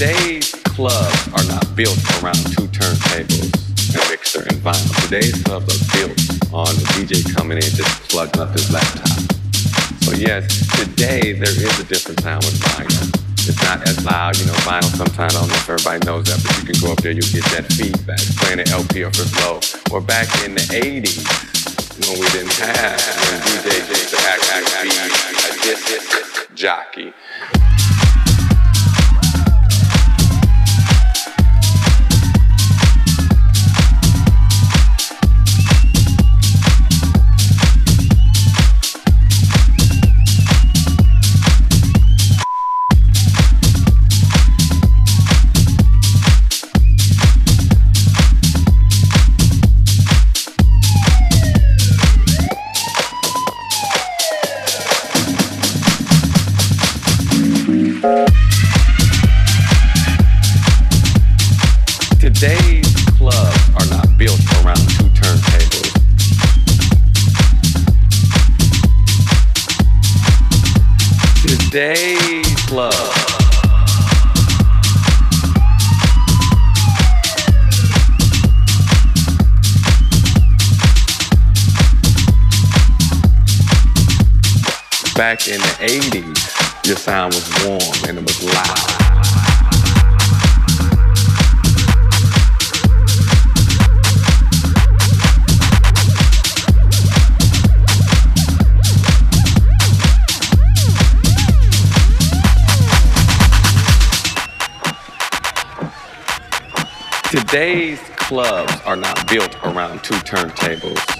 Today's clubs are not built around two turntables, a mixer and vinyl. Today's clubs are built on the DJ coming in just plugging up his laptop. So yes, today there is a different sound with vinyl. It's not as loud, you know, vinyl sometimes, I don't know if everybody knows that, but you can go up there, you'll get that feedback, playing an LP or slow. Or back in the 80s, when we didn't have, when used to actually be a disc jockey. Back in the 80s, your sound was warm and it was loud. Today's clubs are not built around two turntables,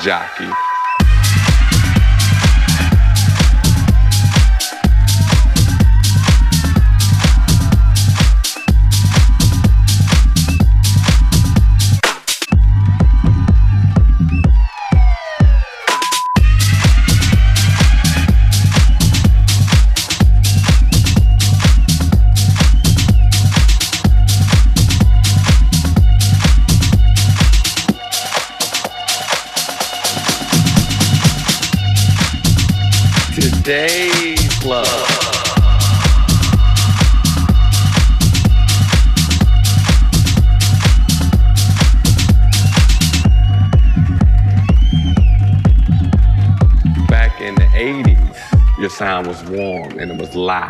Giachi. lá.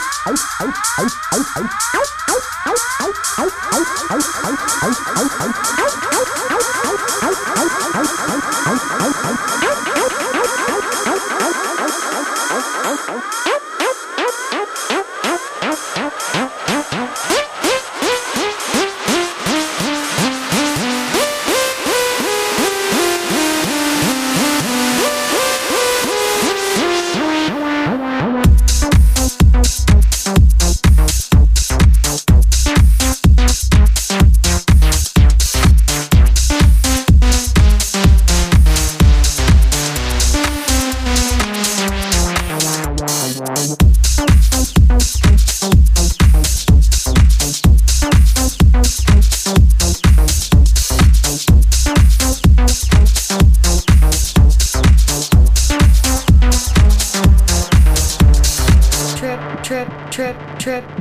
Oh, oh, oh.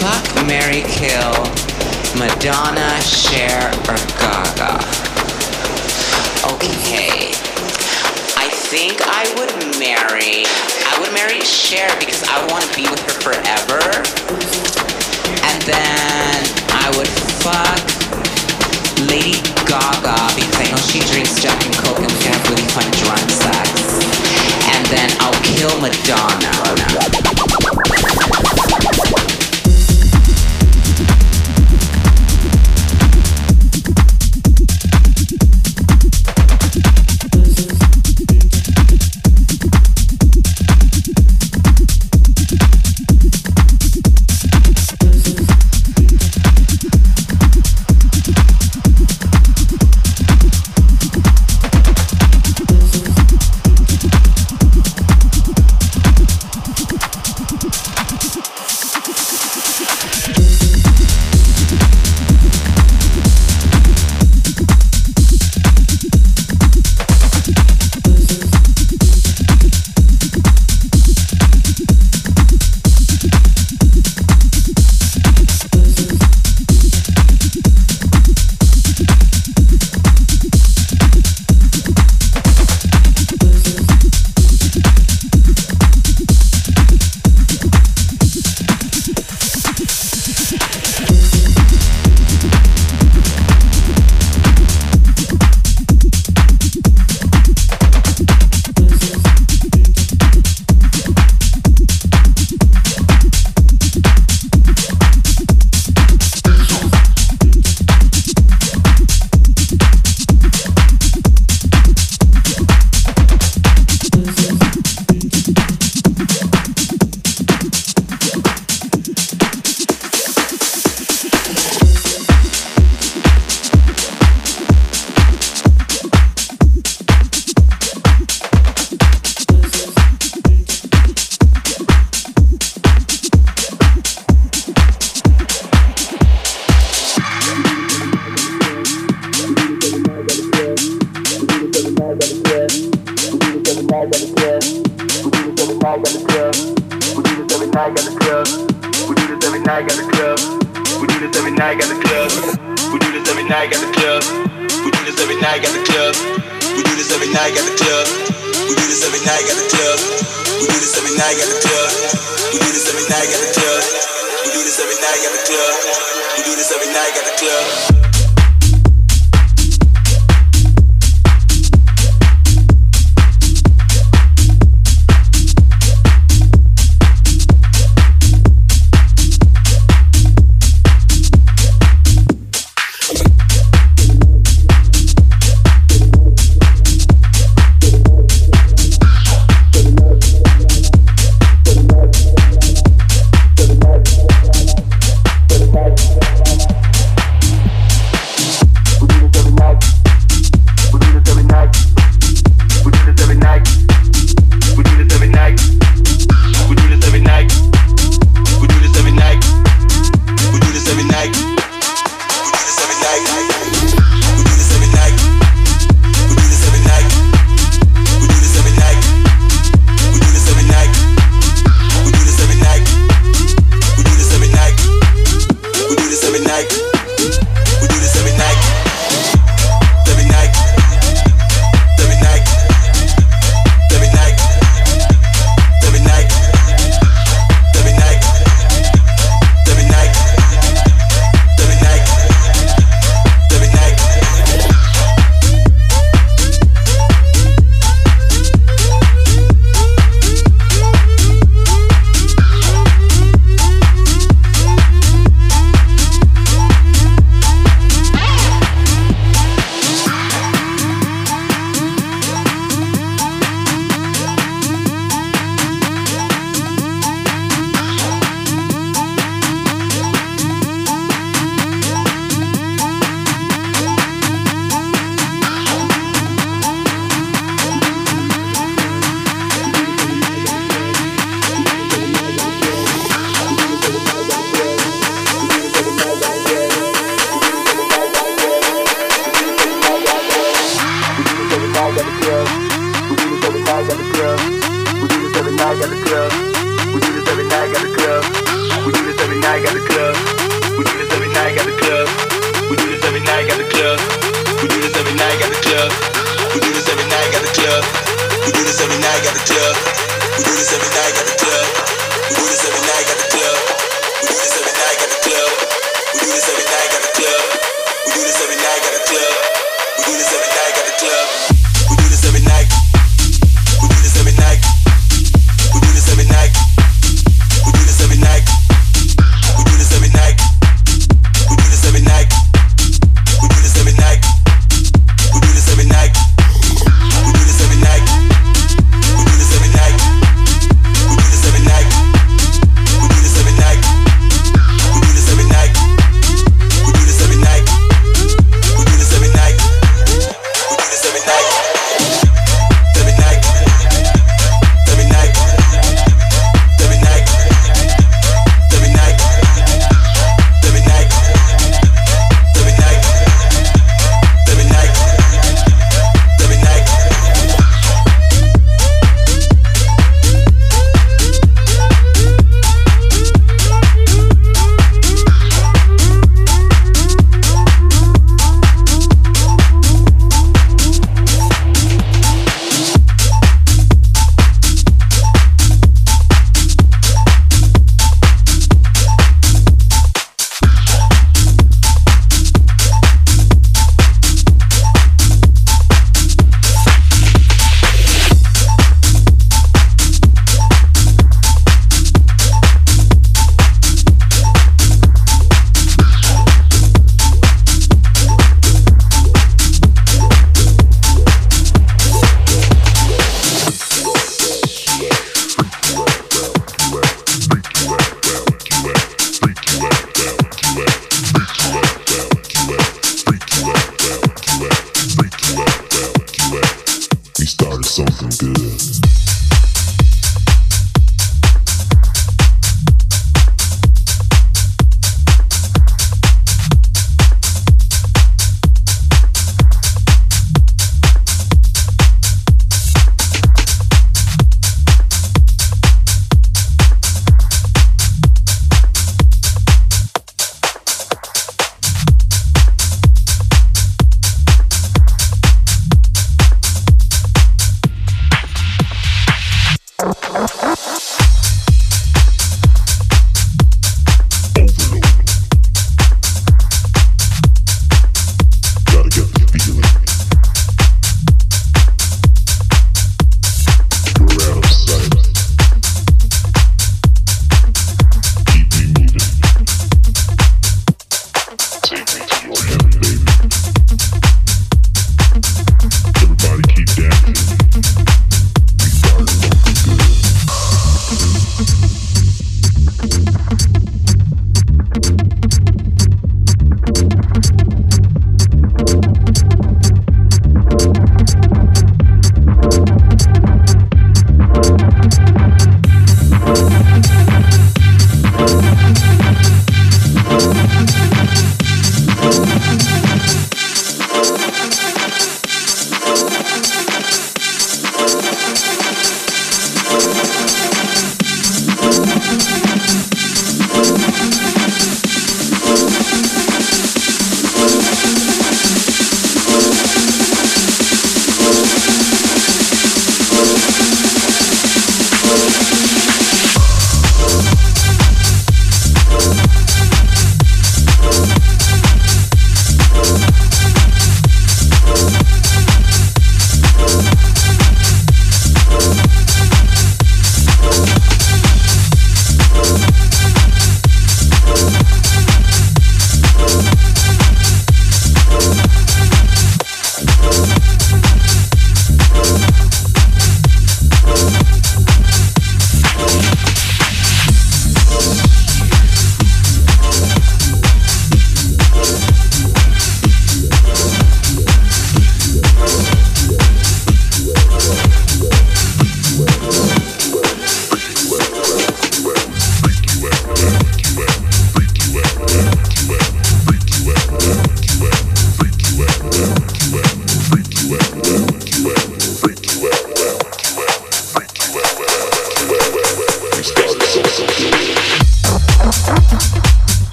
Fuck, marry, kill Madonna, Cher, or Gaga. Okay. I think I would marry. I would marry Cher because I want to be with her forever. And then I would fuck Lady Gaga because I know she drinks Jack and Coke and we can have really fun drunk sex. And then I'll kill Madonna.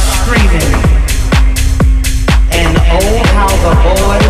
screaming. And oh, how the boys.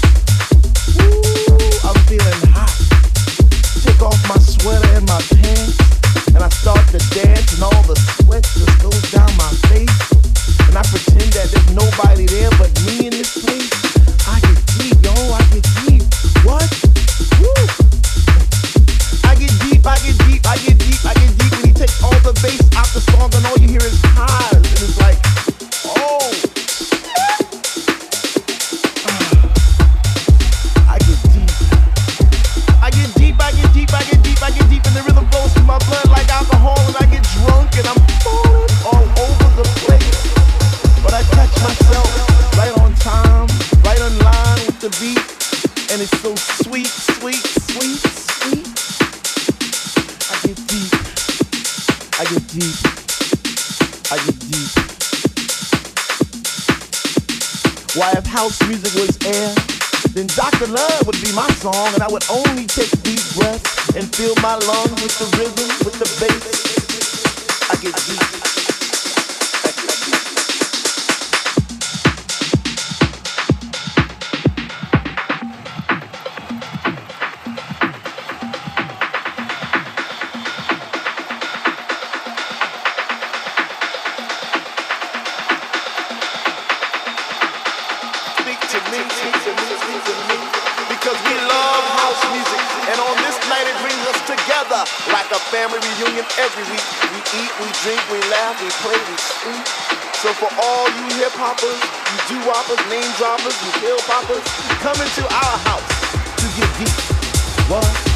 I start to dance, and all the sweat just goes down my face. And I pretend that there's nobody there but me in this place. I get deep, yo, I get deep. What? I get deep, I get deep, I get deep, I get deep. When he takes all the bass out the song, house music was air, then Dr. Love would be my song, and I would only take deep breaths and fill my lungs with the rhythm, with the bass. I get deep. Every week. We eat, we drink, we laugh, we play, we sleep. So for all you hip hoppers, you doo woppers, name droppers, you pill poppers, come into our house to get deep. What?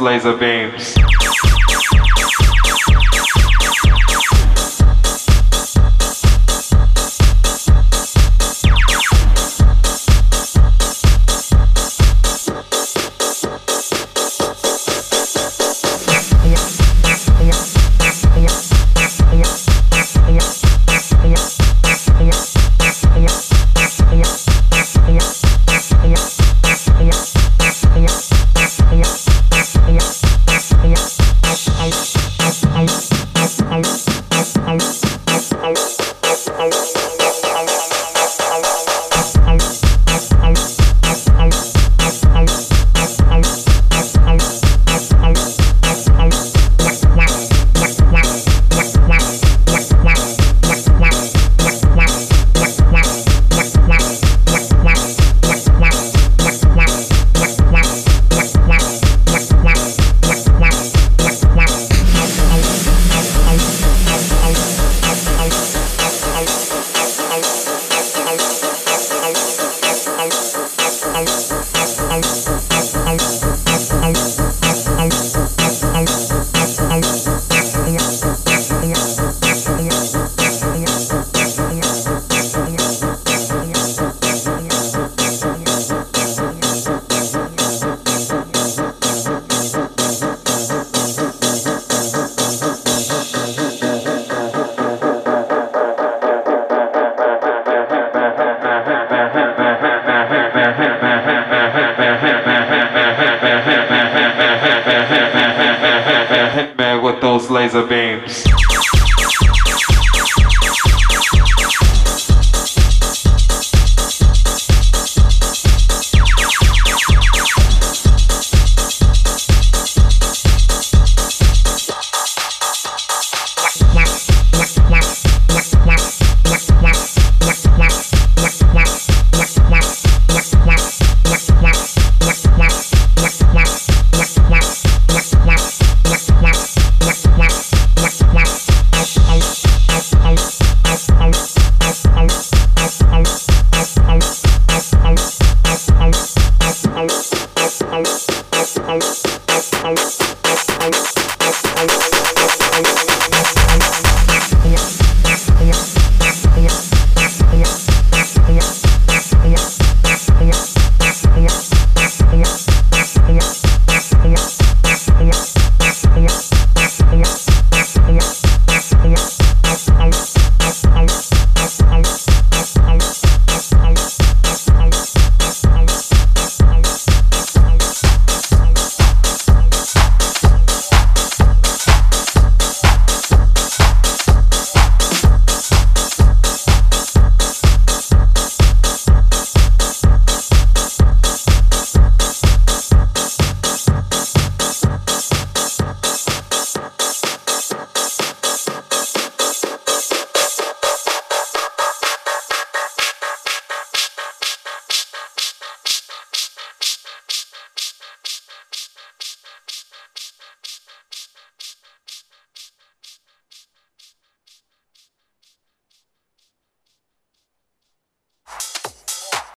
Yeah.